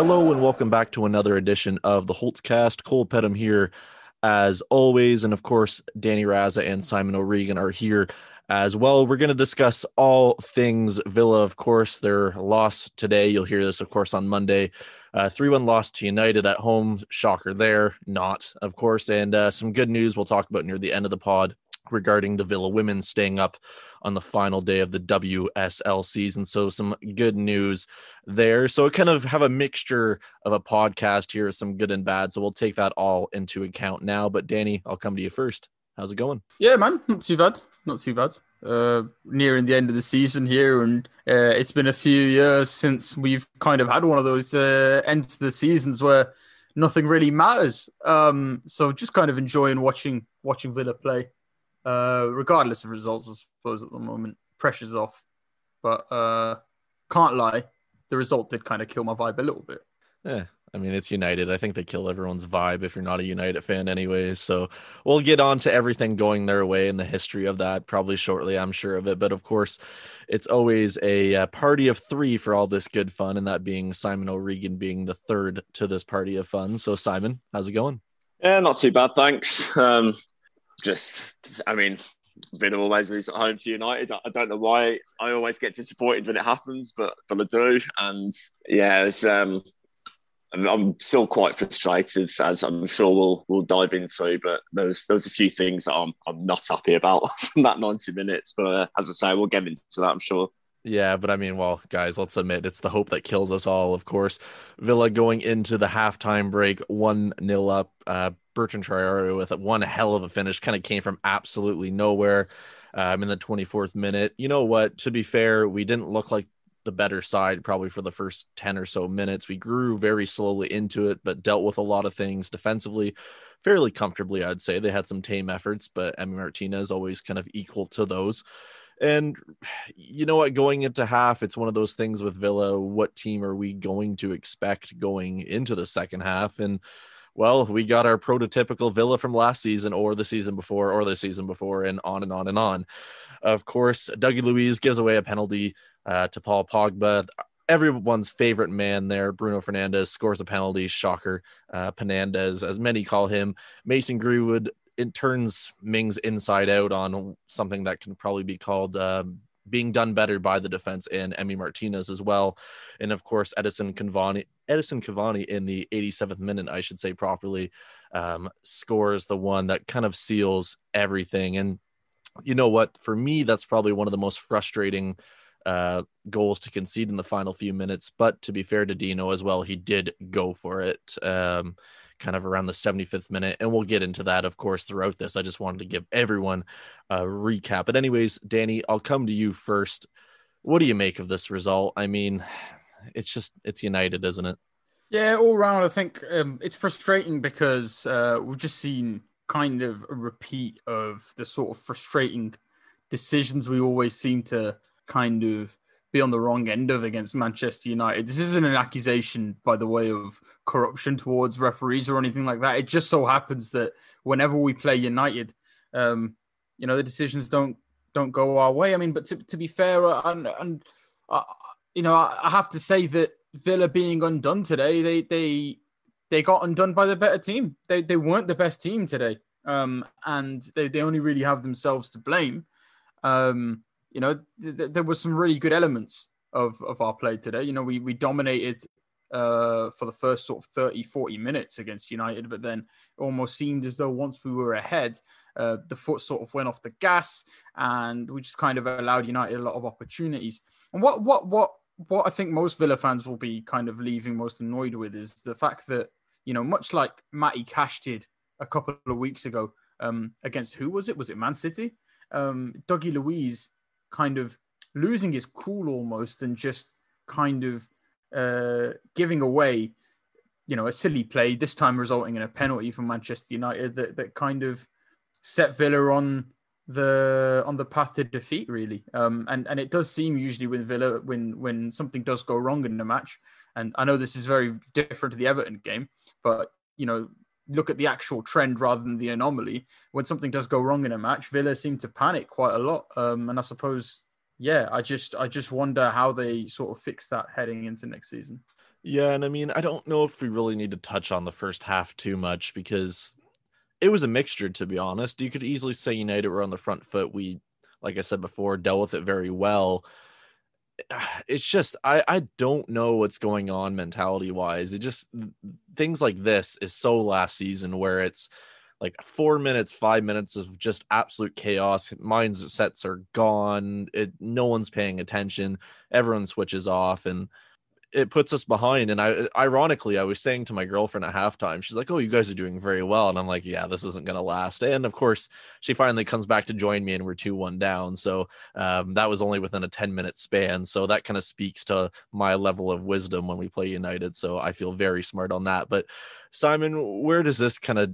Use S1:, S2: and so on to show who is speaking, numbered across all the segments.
S1: Hello and welcome back to another edition of the Holtzcast. Cole Pedham here, as always, and of course, Danny Raza and Simon O'Regan are here as well. We're going to discuss all things Villa, of course. Their loss today. You'll hear this, of course, on Monday. Uh, 3 1 loss to United at home. Shocker there. Not, of course. And uh, some good news we'll talk about near the end of the pod regarding the Villa women staying up on the final day of the WSL season. So some good news there. So kind of have a mixture of a podcast here, some good and bad. So we'll take that all into account now. But Danny, I'll come to you first. How's it going?
S2: Yeah, man, not too bad. Not too bad. Uh, nearing the end of the season here, and uh, it's been a few years since we've kind of had one of those uh, ends of the seasons where nothing really matters. Um, so just kind of enjoying watching watching Villa play, uh, regardless of results. I suppose at the moment, pressure's off, but uh, can't lie, the result did kind of kill my vibe a little bit.
S1: Yeah, I mean, it's United. I think they kill everyone's vibe if you're not a United fan, anyways. So we'll get on to everything going their way and the history of that probably shortly, I'm sure of it. But of course, it's always a, uh party of three for all this good fun, and that being Simon O'Regan being the third to this party of fun. So, Simon, how's it going?
S3: Yeah, not too bad, thanks. Um, just, I mean, Villa always lose at home to United. I don't know why I always get disappointed when it happens, but but I do. And yeah, it's, um, I'm- I'm still quite frustrated, as I'm sure we'll we'll dive into. But there's there's a few things that I'm I'm not happy about from that 90 minutes. But uh, as I say, we'll get into that. I'm sure.
S1: Yeah, but I mean, well, guys, let's admit it's the hope that kills us all, of course. Villa going into the halftime break, 1 0 up. Uh, Bertrand Traore with one hell of a finish, kind of came from absolutely nowhere um, in the 24th minute. You know what? To be fair, we didn't look like the better side probably for the first 10 or so minutes. We grew very slowly into it, but dealt with a lot of things defensively fairly comfortably, I'd say. They had some tame efforts, but Emmy Martinez always kind of equal to those. And you know what? Going into half, it's one of those things with Villa. What team are we going to expect going into the second half? And well, we got our prototypical Villa from last season, or the season before, or the season before, and on and on and on. Of course, Dougie Luiz gives away a penalty uh, to Paul Pogba. Everyone's favorite man there, Bruno Fernandes, scores a penalty. Shocker. Uh, Penandez, as many call him. Mason Greenwood it turns Mings inside out on something that can probably be called um, being done better by the defense and Emmy Martinez as well. And of course, Edison Cavani, Edison Cavani in the 87th minute, I should say properly, um, scores the one that kind of seals everything. And you know what? For me, that's probably one of the most frustrating uh, goals to concede in the final few minutes. But to be fair to Dino as well, he did go for it. Um, kind of around the 75th minute. And we'll get into that, of course, throughout this. I just wanted to give everyone a recap. But, anyways, Danny, I'll come to you first. What do you make of this result? I mean, it's just, it's United, isn't it?
S2: Yeah, all round, I think um, it's frustrating because uh, we've just seen kind of a repeat of the sort of frustrating decisions we always seem to kind of be on the wrong end of against Manchester United. This isn't an accusation, by the way, of corruption towards referees or anything like that. It just so happens that whenever we play United, um, you know, the decisions don't don't go our way. I mean, but to, to be fair, uh, and and uh, you know, I, have to say that Villa being undone today, they they they got undone by the better team. They they weren't the best team today, um, and they they only really have themselves to blame. Um, you know, th- th- there were some really good elements of, of our play today. You know, we, we dominated uh, for the first sort of 30, 40 minutes against United, but then it almost seemed as though once we were ahead, uh, the foot sort of went off the gas and we just kind of allowed United a lot of opportunities. And what, what, what, what I think most Villa fans will be kind of leaving most annoyed with is the fact that, you know, much like Matty Cash did a couple of weeks ago um, against who was it? Was it Man City? um, Dougie Luiz kind of losing his cool almost and just kind of uh, giving away, you know, a silly play, this time resulting in a penalty from Manchester United that, that kind of set Villa on the on the path to defeat really. Um and and it does seem usually with villa when when something does go wrong in the match and i know this is very different to the everton game but you know look at the actual trend rather than the anomaly when something does go wrong in a match villa seem to panic quite a lot um and i suppose yeah i just i just wonder how they sort of fix that heading into next season
S1: yeah and i mean i don't know if we really need to touch on the first half too much because it was a mixture, to be honest. You could easily say United were on the front foot. We, like I said before, dealt with it very well. It's just I I don't know what's going on mentality wise. It just things like this is so last season where it's like four minutes, five minutes of just absolute chaos. Mindsets are gone. It no one's paying attention. Everyone switches off and it puts us behind. And I, ironically, I was saying to my girlfriend at halftime, she's like, "Oh, you guys are doing very well," and I'm like, "Yeah, this isn't gonna last." And of course, she finally comes back to join me, and we're two one down. So um, that was only within a ten minute span. So that kind of speaks to my level of wisdom when we play United. So I feel very smart on that. But Simon, where does this kind of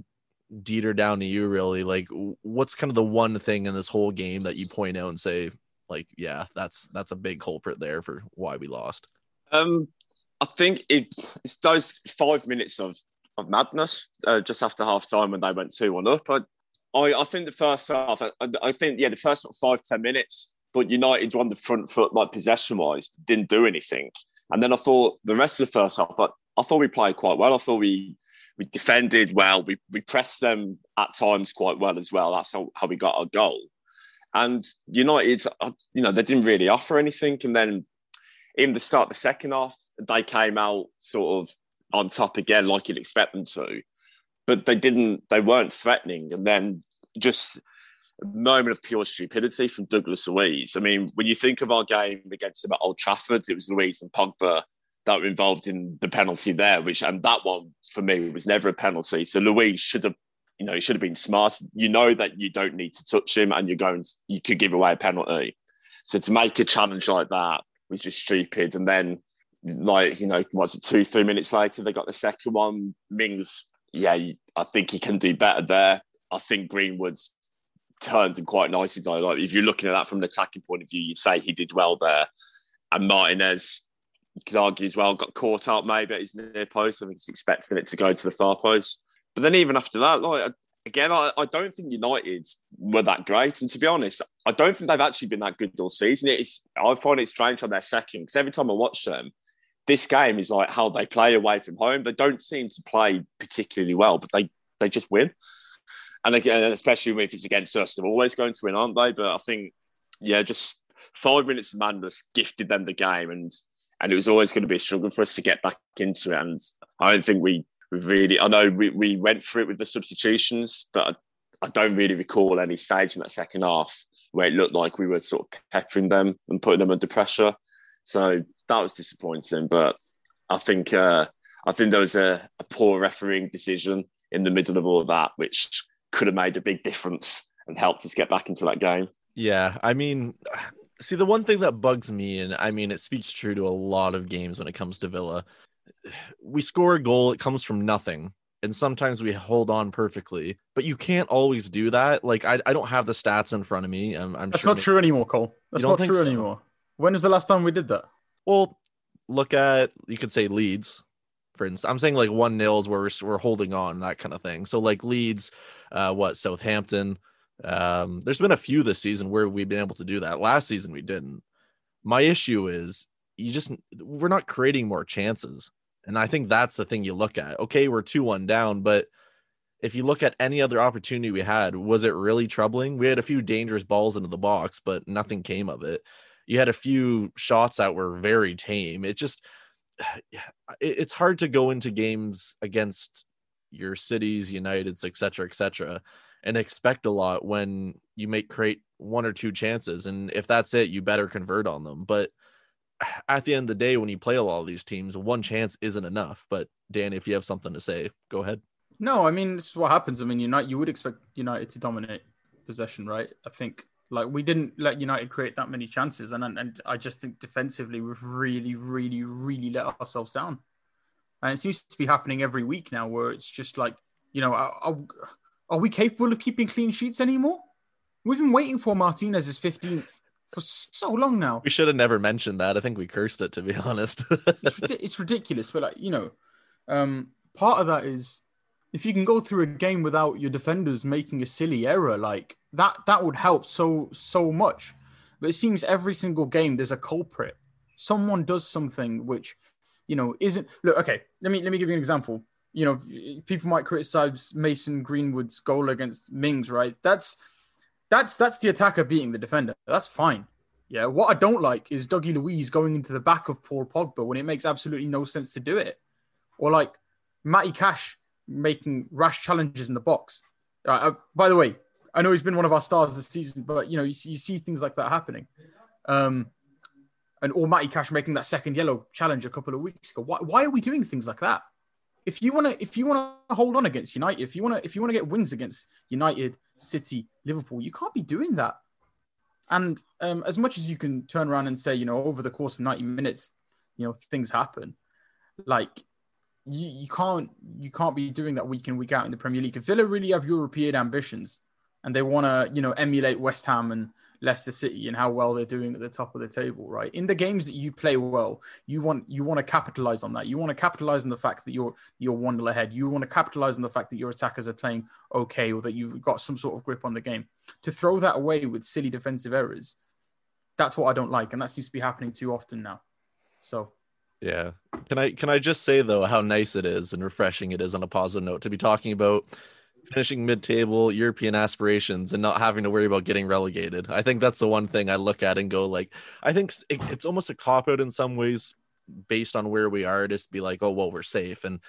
S1: deeter down to you really like what's kind of the one thing in this whole game that you point out and say like yeah that's that's a big culprit there for why we lost
S3: um, I think it, it's those five minutes of, of madness uh, just after half time when they went 2 1 up. I, I, I, think the first half, I, I, think, yeah, the first five, 10 minutes, but United on the front foot, like possession wise, didn't do anything. And then I thought the rest of the first half, but I thought we played quite well. I thought we we defended well. We, we pressed them at times quite well as well. That's how, how we got our goal. And United, you know, they didn't really offer anything. And then in the start the second half, they came out sort of on top again, like you'd expect them to. But they didn't, they weren't threatening. And then just a moment of pure stupidity from Douglas Luiz. I mean, when you think of our game against them at Old Trafford, it was Luiz and Pogba that were involved in the penalty there, which and that one for me was never a penalty. So Luiz should have, you know, he should have been smart. You know that you don't need to touch him and you're going, you could give away a penalty. So to make a challenge like that was just stupid. And then, like, you know, was it two, three minutes later, they got the second one. Mings, yeah, I think he can do better there. I think Greenwood's turned him quite nicely, though. Like, if you're looking at that from an attacking point of view, you'd say he did well there. And Martinez, you could argue as well, got caught out maybe at his near post. I think he's expecting it to go to the far post. But then even after that, like again, I, I, don't think United were that great. And to be honest, I don't think they've actually been that good all season. It's I find it strange on their second because every time I watch them, this game is like how they play away from home. They don't seem to play particularly well, but they they just win. And again, especially if it's against us, they're always going to win, aren't they? But I think, yeah, just five minutes of madness gifted them the game, and and it was always going to be a struggle for us to get back into it. And I don't think we we really, I know we, we went through it with the substitutions, but I, I don't really recall any stage in that second half where it looked like we were sort of peppering them and putting them under pressure. So that was disappointing. But I think uh, I think there was a, a poor refereeing decision in the middle of all of that, which could have made a big difference and helped us get back into that game.
S1: Yeah, I mean, see, the one thing that bugs me, and I mean, it speaks true to a lot of games when it comes to Villa, we score a goal, it comes from nothing. And sometimes we hold on perfectly, but you can't always do that. Like I, I don't have the stats in front of me. I'm, I'm
S2: That's
S1: sure
S2: not maybe... true anymore, Cole. That's not true so? anymore. When was the last time we did that?
S1: Well, look at you could say Leeds, for instance. I'm saying like one nils where we're, we're holding on that kind of thing. So like Leeds, uh, what Southampton. Um, there's been a few this season where we've been able to do that. Last season we didn't. My issue is you just we're not creating more chances. And I think that's the thing you look at. Okay, we're 2 1 down, but if you look at any other opportunity we had, was it really troubling? We had a few dangerous balls into the box, but nothing came of it. You had a few shots that were very tame. It just, it's hard to go into games against your cities, Uniteds, etc., etc., and expect a lot when you make create one or two chances. And if that's it, you better convert on them. But at the end of the day, when you play a lot of these teams, one chance isn't enough. But Dan, if you have something to say, go ahead.
S2: No, I mean this is what happens. I mean, United, you would expect United to dominate possession, right? I think Like we didn't let United create that many chances, and and I just think defensively we've really, really, really let ourselves down. And it seems to be happening every week now, where it's just like, you know, are, are we capable of keeping clean sheets anymore? We've been waiting for Martinez's 15th for so long now.
S1: We should have never mentioned that. I think we cursed it, to be honest.
S2: it's, it's, ridiculous, but like you know, um, part of that is if you can go through a game without your defenders making a silly error, like that, that would help so so much. But it seems every single game there's a culprit. Someone does something which, you know, isn't. Look, okay. Let me let me give you an example. You know, people might criticize Mason Greenwood's goal against Mings, right? That's that's that's the attacker beating the defender. That's fine. Yeah. What I don't like is Dougie Luiz going into the back of Paul Pogba when it makes absolutely no sense to do it, or like Matty Cash making rash challenges in the box. Uh, uh, by the way, I know he's been one of our stars this season, but you know you see, you see things like that happening. Um, and or Matty Cash making that second yellow challenge a couple of weeks ago. Why, why are we doing things like that? If you want to, if you want to hold on against United, if you want to, if you want to get wins against United, City, Liverpool, you can't be doing that. And um, as much as you can turn around and say, you know, over the course of ninety minutes, you know, things happen. Like you, you can't you can't be doing that week in week out in the Premier League. If Villa really have European ambitions and they want to you know emulate West Ham and Leicester City and how well they're doing at the top of the table, right? In the games that you play well, you want you want to capitalize on that. You want to capitalize on the fact that you're you're one nil ahead. You want to capitalize on the fact that your attackers are playing okay or that you've got some sort of grip on the game. To throw that away with silly defensive errors, that's what I don't like, and that seems to be happening too often now. So
S1: yeah. Can I can I just say though how nice it is and refreshing it is on a positive note to be talking about finishing mid-table European aspirations and not having to worry about getting relegated. I think that's the one thing I look at and go like I think it's almost a cop out in some ways based on where we are to be like oh well we're safe. And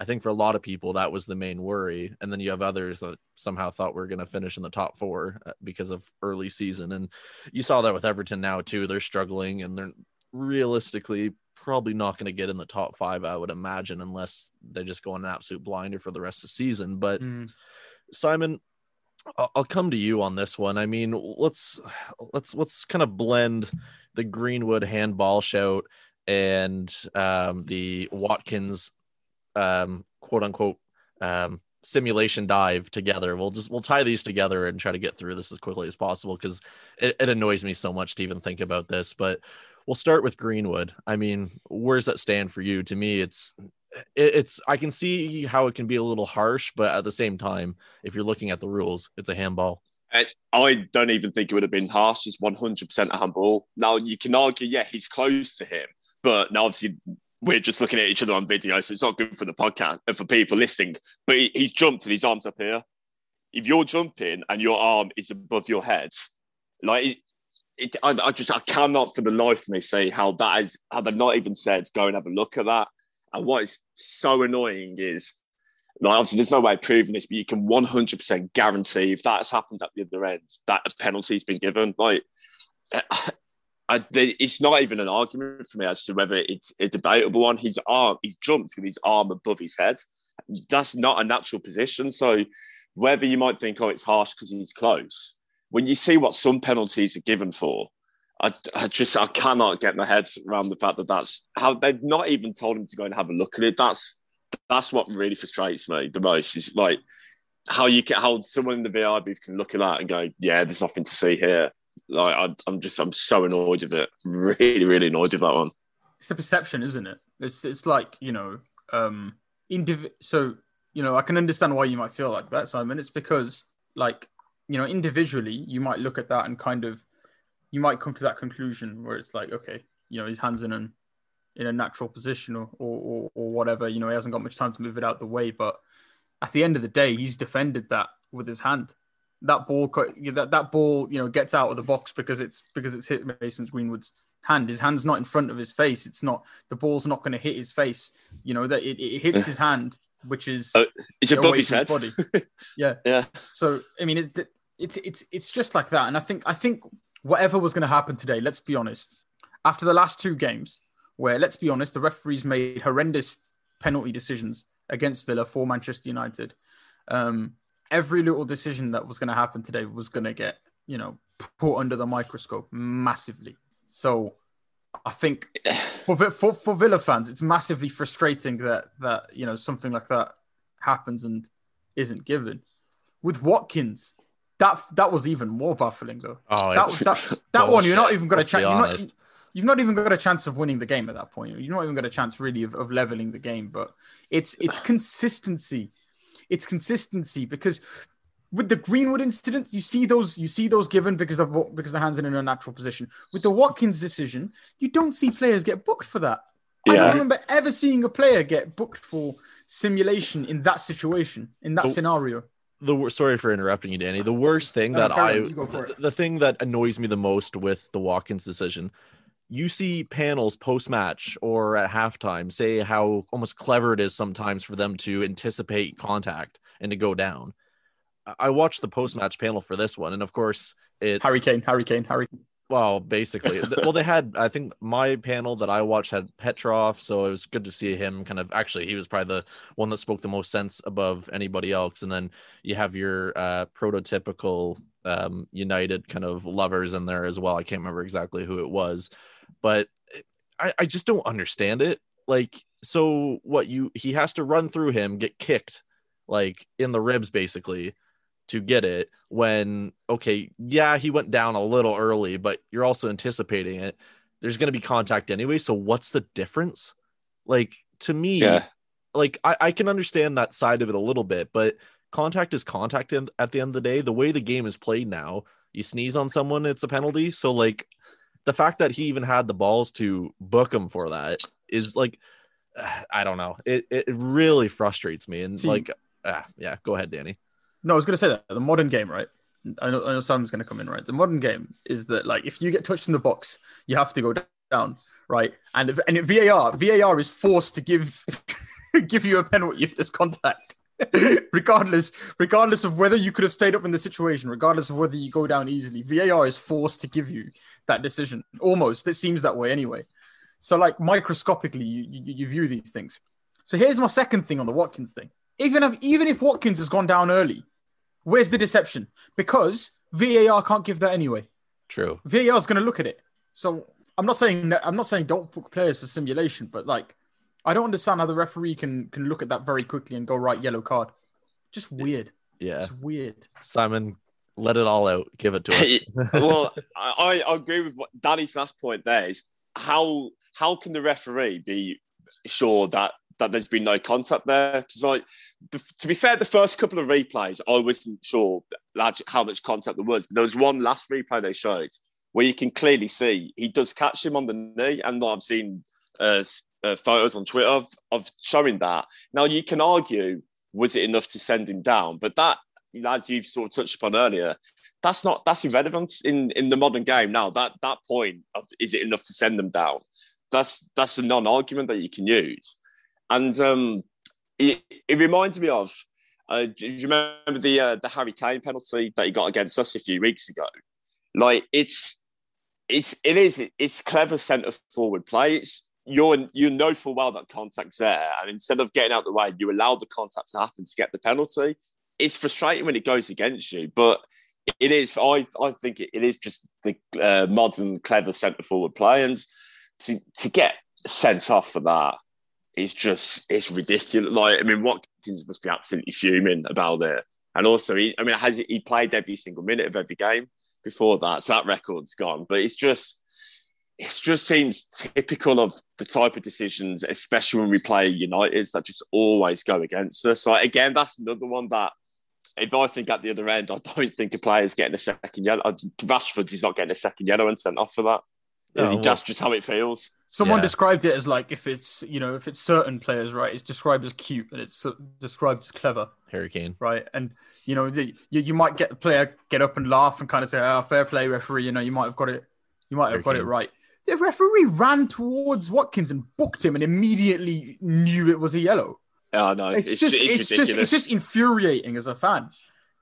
S1: I think for a lot of people that was the main worry. And then you have others that somehow thought we are going to finish in the top 4 uh, because of early season. And you saw that with Everton now too. They're struggling and they're realistically probably not going to get in the top five, I would imagine, unless they just go on an absolute blinder for the rest of the season. But mm. Simon, I'll come to you on this one. I mean, let's let's let's kind of blend the Greenwood handball shout and um, the Watkins um, quote unquote um, simulation dive together. We'll just we'll tie these together and try to get through this as quickly as possible because it, it annoys me so much to even think about this. But we'll start with Greenwood. I mean, where does that stand for you? To me, it's it's I can see how it can be a little harsh, but at the same time, if you're looking at the rules, it's a handball.
S3: I don't even think it would have been harsh. It's 100% a handball. Now you can argue, yeah, he's close to him, but now obviously we're just looking at each other on video, so it's not good for the podcast and for people listening. But he, he's jumped and his arms up here. If you're jumping and your arm is above your head, like it, I, I, just I cannot for the life of me say how that is how they've not even said go and have a look at that. And what is so annoying is like obviously there's no way of proving this, but you can 100% guarantee if that has happened at the other end that a penalty's been given. Like uh, I, it's not even an argument for me as to whether it's a debatable one. His arm, he's jumped with his arm above his head. That's not a natural position. So whether you might think, oh, it's harsh because he's close, when you see what some penalties are given for, I, I, just I cannot get my head around the fact that that's how they've not even told him to go and have a look at it. That's that's what really frustrates me the most. Is like how you can how someone in the VAR booth can look at that and go, yeah, there's nothing to see here. Like I, I'm just I'm so annoyed with it. Really, really annoyed with that one.
S2: It's the perception, isn't it? It's it's like you know, um, indiv- So you know, I can understand why you might feel like that, Simon. It's because like you know, individually, you might look at that and kind of, you might come to that conclusion where it's like, okay, you know, his hands in an in a natural position or, or, or whatever. You know, he hasn't got much time to move it out the way, but at the end of the day, he's defended that with his hand. That ball, that that ball, you know, gets out of the box because it's because it's hit Mason's Greenwood's hand. His hand's not in front of his face. It's not the ball's not going to hit his face. You know that it, it hits his hand, which is
S3: uh, it's above his head.
S2: body. Yeah,
S3: yeah.
S2: So I mean, it's it's it's it's just like that. And I think I think whatever was going to happen today, let's be honest, after the last two games, where let's be honest, the referees made horrendous penalty decisions against Villa for Manchester United. Um, every little decision that was going to happen today was going to get you know, put under the microscope massively. So I think for, for for Villa fans, it's massively frustrating that that you know something like that happens and isn't given. With Watkins, that that was even more baffling though.
S1: Oh,
S2: that
S1: it's
S2: that, that one, you're not even got a
S1: let's
S2: chance. You're not, you've not even got a chance of winning the game at that point. You've not even got a chance really of, of leveling the game. But it's it's consistency. It's consistency because with the Greenwood incidents, you see those you see those given because of because the hands are in an unnatural position. With the Watkins decision, you don't see players get booked for that. I don't remember ever seeing a player get booked for simulation in that situation, in that
S1: Oh,
S2: scenario.
S1: The sorry for interrupting you, Danny. The worst thing
S2: No,
S1: that I
S2: on, you go for it.
S1: the thing that annoys me the most with the Watkins decision, you see panels post match or at halftime say how almost clever it is sometimes for them to anticipate contact and to go down. I- I watched the post match panel for this one, and of course it's
S2: Harry Kane, Harry Kane, Harry.
S1: Well, basically, well, they had. I think my panel that I watched had Petrov, so it was good to see him. Kind of, actually, he was probably the one that spoke the most sense above anybody else. And then you have your uh, prototypical um, United kind of lovers in there as well. I can't remember exactly who it was, but I, I just don't understand it. Like, so what you he has to run through him, get kicked, like in the ribs, basically to get it when okay yeah he went down a little early but you're also anticipating it. There's going to be contact anyway so what's the difference? Like to me
S3: Yeah.
S1: like I, I can understand that side of it a little bit but contact is contact in, at the end of the day. The way the game is played now you sneeze on someone it's a penalty. So like the fact that he even had the balls to book him for that is like i don't know. It, it really frustrates me and
S2: See-
S1: like ah, yeah go ahead danny
S2: No, I was going to say that the modern game, right? I know, I know Simon's going to come in, right? The modern game is that like if you get touched in the box, you have to go down, right? And if, and if VAR, VAR is forced to give give you a penalty if there's contact, regardless regardless of whether you could have stayed up in the situation, regardless of whether you go down easily. VAR is forced to give you that decision. Almost, it seems that way anyway. So like microscopically, you, you, you view these things. So here's my second thing on the Watkins thing. Even if even if Watkins has gone down early, where's the deception? Because VAR can't give that anyway.
S1: true
S2: VAR is going to look at it. So I'm not saying that I'm not saying don't book players for simulation, but like I don't understand how the referee can can look at that very quickly and go right yellow card. Just weird.
S1: yeah
S2: Just weird.
S1: Simon, let it all out. Give it to us.
S3: well, I, I agree with what Danny's last point there is how how can the referee be sure that that there's been no contact there? Because like the, to be fair, the first couple of replays, I wasn't sure how much contact there was. There was one last replay they showed where you can clearly see he does catch him on the knee, and I've seen uh, uh, photos on Twitter of, of showing that. Now you can argue was it enough to send him down, but that as you've sort of touched upon earlier, that's not that's irrelevant in in the modern game now. That that point of is it enough to send them down? That's that's a non-argument that you can use, and um, it, it reminds me of. Uh, do you remember the uh, the Harry Kane penalty that he got against us a few weeks ago? Like it's it's it is it's clever centre forward play. It's you're you know full well that contact's there, and instead of getting out the way, you allow the contact to happen to get the penalty. It's frustrating when it goes against you, but it is. I I think it, it is just the uh, modern clever centre forward play, and to to get sent off for that is just it's ridiculous. Like I mean, Watkins must be absolutely fuming about it, and also he I mean has he, played every single minute of every game before that, so that record's gone. But it's just it just seems typical of the type of decisions, especially when we play Uniteds, that just always go against us. Like again, that's another one that if I think at the other end, I don't think a player's getting a second yellow. Rashford is not getting a second yellow and sent off for that.
S1: No,
S3: oh,
S1: well-
S3: that's just how it feels.
S2: Someone
S1: Yeah.
S2: described it as like if it's you know if it's certain players, right? It's described as cute and it's described as clever.
S1: Hurricane.
S2: right? And you know, the, you, you might get the player get up and laugh and kind of say, "Oh, fair play, referee." You know, you might have got it, you might have got it right. The referee ran towards Watkins and booked him, and immediately knew it was a yellow.
S3: Yeah, I know.
S2: It's, just, it's, just, it's just infuriating as a fan.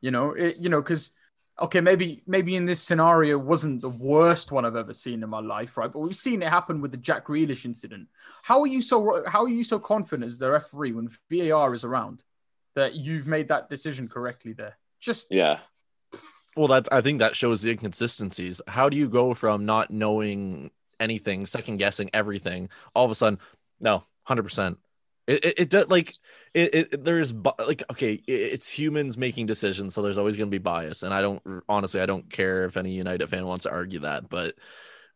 S2: You know, it, you know, because okay, maybe, maybe in this scenario wasn't the worst one I've ever seen in my life, right? But we've seen it happen with the Jack Grealish incident. How are you so, how are you so confident as the referee when VAR is around that you've made that decision correctly there? Just
S3: yeah.
S1: Well, that I think that shows the inconsistencies. How do you go from not knowing anything, second guessing everything, all of a sudden, no, hundred percent. It, it, it does like it, it there's like okay it, it's humans making decisions so there's always going to be bias and i don't honestly i don't care if any united fan wants to argue that but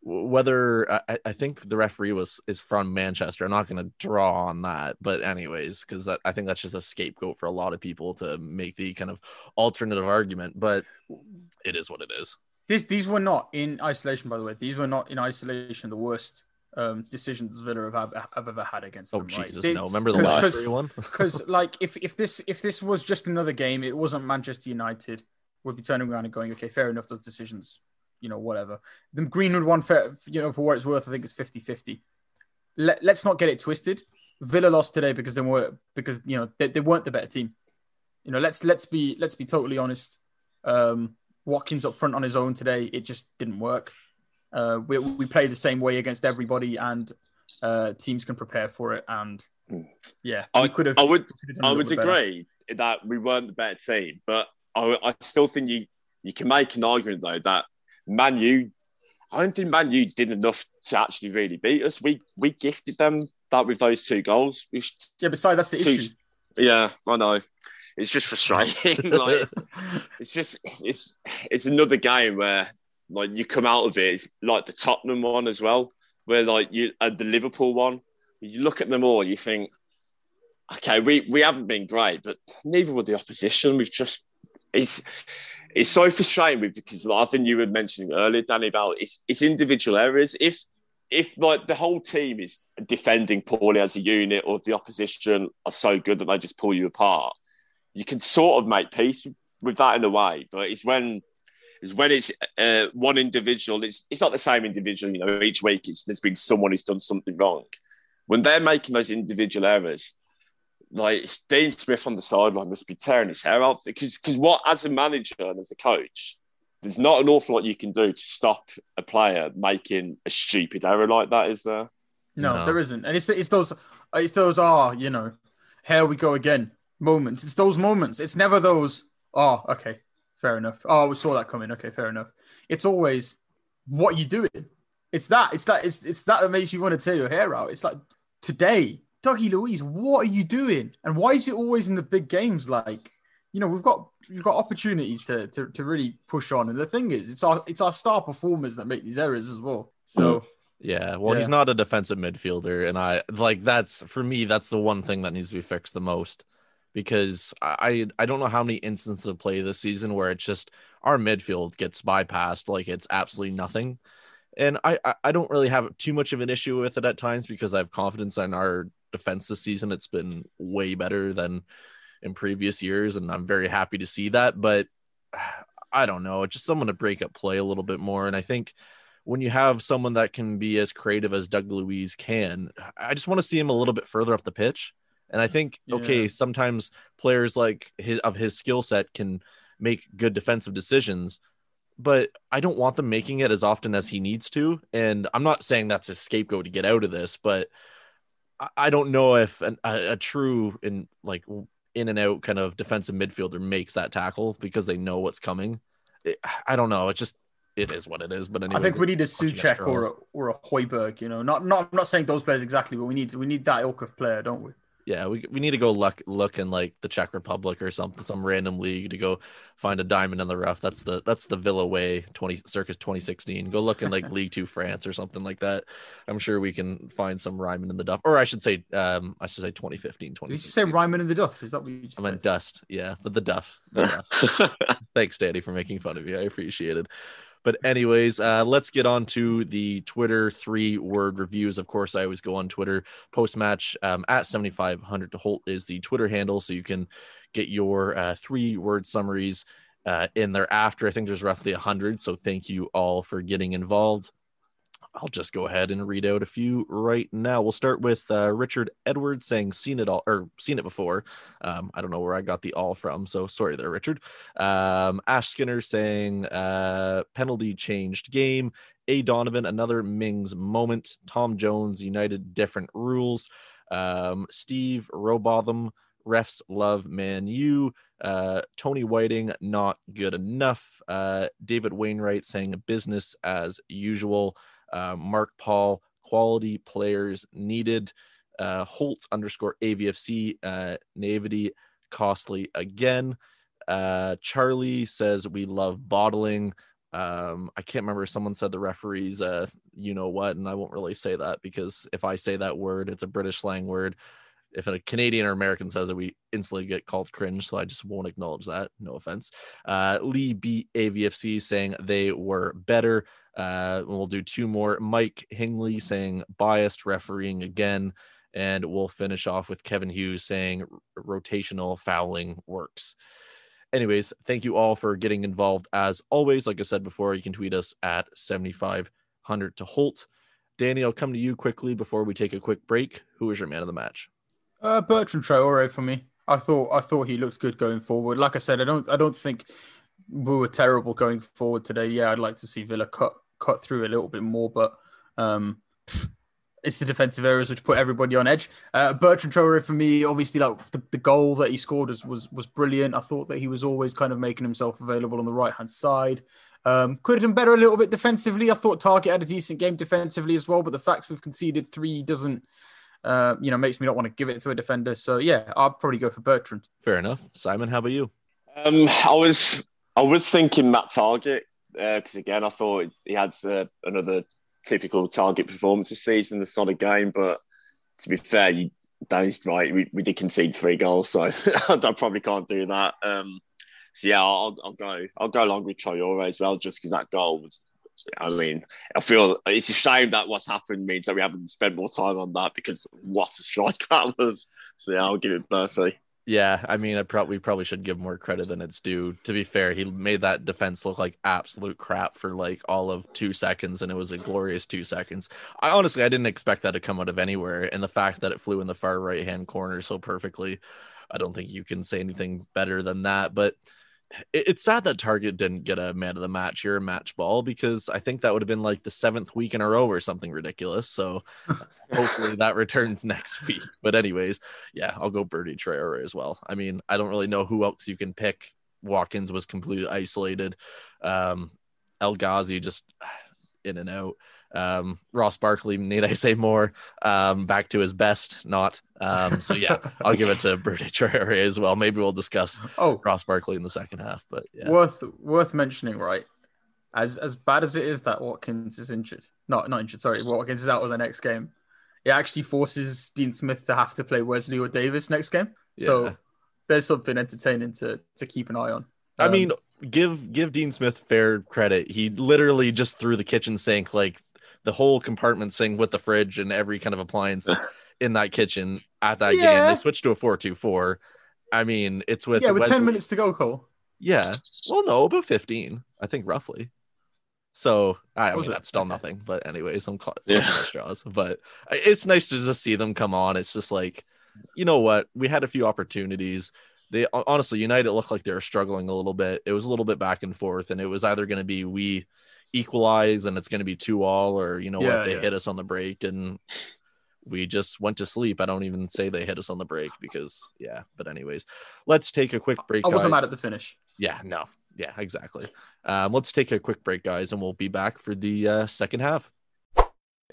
S1: whether I, I think the referee was is from manchester i'm not going to draw on that but anyways because i think that's just a scapegoat for a lot of people to make the kind of alternative argument but it is what it is.
S2: These these were not in isolation by the way these were not in isolation the worst um, decisions Villa have, have ever had against
S1: oh,
S2: them.
S1: Jesus,
S2: right?
S1: No! Remember the last one?
S2: Because like if if this if this was just another game, it wasn't Manchester United, would be turning around and going, okay, fair enough, those decisions, you know, whatever. The Greenwood one, for, you know, for what it's worth, I think it's 50-50. Let, let's not get it twisted. Villa lost today because they were because you know they, they weren't the better team. You know, let's let's be let's be totally honest. Um, Watkins up front on his own today, it just didn't work. Uh, we, we play the same way against everybody, and uh, teams can prepare for it. And yeah,
S3: I could have. I would. I would agree better. that we weren't the better team, but I, I still think you you can make an argument though that Man U. I don't think Man U did enough to actually really beat us. We we gifted them that with those two goals.
S2: yeah, besides that's the two, issue.
S3: Yeah, I know. It's just frustrating. like it's just it's it's another game where like you come out of it, it's like the Tottenham one as well, where like you uh, the Liverpool one. You look at them all, you think, okay, we we haven't been great, but neither were the opposition. We've just it's it's so frustrating because like, I think you were mentioning earlier, Danny, about it's it's individual areas. If if like the whole team is defending poorly as a unit, or the opposition are so good that they just pull you apart, you can sort of make peace with that in a way. But it's when is when it's uh, one individual. It's it's not the same individual. You know, each week it's, there's been someone who's done something wrong. When they're making those individual errors, like Dean Smith on the sideline must be tearing his hair out because because what as a manager and as a coach, there's not an awful lot you can do to stop a player making a stupid error like that, is there?
S2: No, no. there isn't, and it's it's those it's those are you know, here we go again moments. It's those moments. It's never those. Oh, okay, fair enough. Oh, we saw that coming. Okay, fair enough. It's always what you doing. It's that. It's that. It's it's that that makes you want to tear your hair out. It's like today, Dougie Luiz, what are you doing? And why is it always in the big games? Like, you know, we've got we've got opportunities to to, to really push on. And the thing is, it's our it's our star performers that make these errors as well. So.
S1: Yeah, well, yeah. he's not a defensive midfielder, and I like that's for me. That's the one thing that needs to be fixed the most because I I don't know how many instances of play this season where it's just our midfield gets bypassed like it's absolutely nothing. And I, I don't really have too much of an issue with it at times because I have confidence in our defense this season. It's been way better than in previous years, and I'm very happy to see that. But I don't know, it's just someone to break up play a little bit more. And I think when you have someone that can be as creative as Doug Luiz can, I just want to see him a little bit further up the pitch. And I think yeah. okay, sometimes players like his of his skill set can make good defensive decisions, but I don't want them making it as often as he needs to. And I'm not saying that's a scapegoat to get out of this, but I don't know if an, a, a true in like in and out kind of defensive midfielder makes that tackle because they know what's coming. It, I don't know. It just it is what it is. But anyway,
S2: I think we need a Soucek or a, or a Højbjerg. You know, not not I'm not saying those players exactly, but we need we need that ilk of player, don't we?
S1: Yeah, we, we need to go look look in like the Czech Republic or something, some random league to go find a diamond in the rough. That's the that's the Villa way twenty circus twenty sixteen. Go look in like League Two France or something like that. I'm sure we can find some Ryman in the Duff, or I should say, um, I should say 2015, 2016. Did you
S2: say Ryman in the Duff? Is that what you just I
S1: meant Dust. Yeah, but the Duff. The Duff. Thanks, Daddy, for making fun of me. I appreciate it. But anyways, uh, let's get on to the Twitter three word reviews. Of course, I always go on Twitter post match um, at 7500 to Holt is the Twitter handle, so you can get your uh, three word summaries uh, in there after. I think there's roughly 100. So thank you all for getting involved. I'll just go ahead and read out a few right now. We'll start with uh, Richard Edwards saying seen it all or seen it before. Um, I don't know where I got the all from, so sorry there, Richard. Um, Ash Skinner saying uh, penalty changed game. A Donovan another Mings moment. Tom Jones United different rules. Um, Steve Robotham refs love man you. Uh, Tony Whiting, not good enough. Uh, David Wainwright saying business as usual. Uh, Mark Paul, quality players needed. Uh, Holt underscore AVFC, uh, Navity, costly again. Uh, Charlie says we love bottling. Um, I can't remember. Someone said the referees, uh, you know what, and I won't really say that because if I say that word, it's a British slang word. If a Canadian or American says it, we instantly get called cringe. So I just won't acknowledge that. No offense. Uh, Lee B AVFC saying they were better. Uh, we'll do two more. Mike Hingley saying biased refereeing again. And we'll finish off with Kevin Hughes saying rotational fouling works. Anyways, thank you all for getting involved. As always, like I said before, you can tweet us at 7500 to Holt. Danny, I'll come to you quickly before we take a quick break. Who is your man of the match?
S2: Uh, Bertrand Traore for me. I thought I thought he looked good going forward. Like I said, I don't I don't think we were terrible going forward today. Yeah, I'd like to see Villa cut cut through a little bit more, but um, it's the defensive errors which put everybody on edge. Uh, Bertrand Traore for me, obviously, like the, the goal that he scored was, was was brilliant. I thought that he was always kind of making himself available on the right hand side. Um, could have done better a little bit defensively. I thought Targett had a decent game defensively as well, but the fact we've conceded three doesn't, uh, you know, makes me not want to give it to a defender. So yeah, I'll probably go for Bertrand.
S1: Fair enough. Simon, how about you?
S3: Um, I was I was thinking Matt Targett because uh, again I thought he had uh, another typical Targett performance this season, a solid game. But to be fair, you, Danny's right. We, we did concede three goals, so I probably can't do that. Um, so yeah, I'll, I'll go. I'll go along with Traore as well, just because that goal was. I mean, I feel it's a shame that what's happened means that we haven't spent more time on that because what a strike that was. So yeah, I'll give it Bertie.
S1: Yeah, I mean, I probably probably should give more credit than it's due. To be fair, he made that defense look like absolute crap for like all of two seconds, and it was a glorious two seconds. I honestly I didn't expect that to come out of anywhere, and the fact that it flew in the far right hand corner so perfectly, I don't think you can say anything better than that. But it's sad that Targett didn't get a man of the match here, match ball, because I think that would have been like the seventh week in a row or something ridiculous. So hopefully that returns next week. But anyways, yeah, I'll go Bertie Traore as well. I mean, I don't really know who else you can pick. Watkins was completely isolated. Um, El Ghazi just in and out. Um, Ross Barkley, need I say more? Um, back to his best, not. Um, so yeah, I'll give it to Bertie Traore as well. Maybe we'll discuss oh Ross Barkley in the second half. But yeah.
S2: worth worth mentioning, right? As as bad as it is that Watkins is injured, not not injured. Sorry, Watkins is out of the next game. It actually forces Dean Smith to have to play Wesley or Davis next game. Yeah. So there's something entertaining to to keep an eye on.
S1: I mean, um, give give Dean Smith fair credit. He literally just threw the kitchen sink like the whole compartment thing with the fridge and every kind of appliance in that kitchen at that yeah. game. They switched to a four two four. I mean, it's with
S2: yeah, with Wesley. ten minutes to go, Cole.
S1: Yeah, well, no, about fifteen, I think, roughly. So I mean, that's still nothing. But anyways, I'm caught yeah. straws. But it's nice to just see them come on. It's just like, you know what? We had a few opportunities. They honestly, United looked like they were struggling a little bit. It was a little bit back and forth, and it was either going to be we equalize and it's going to be two all, or you know yeah, what, they yeah. hit us on the break and we just went to sleep. I don't even say they hit us on the break because yeah. But anyways, let's take a quick break.
S2: I wasn't guys. mad at the finish.
S1: Yeah, no, yeah, exactly. Um, let's take a quick break, guys, and we'll be back for the uh, second half.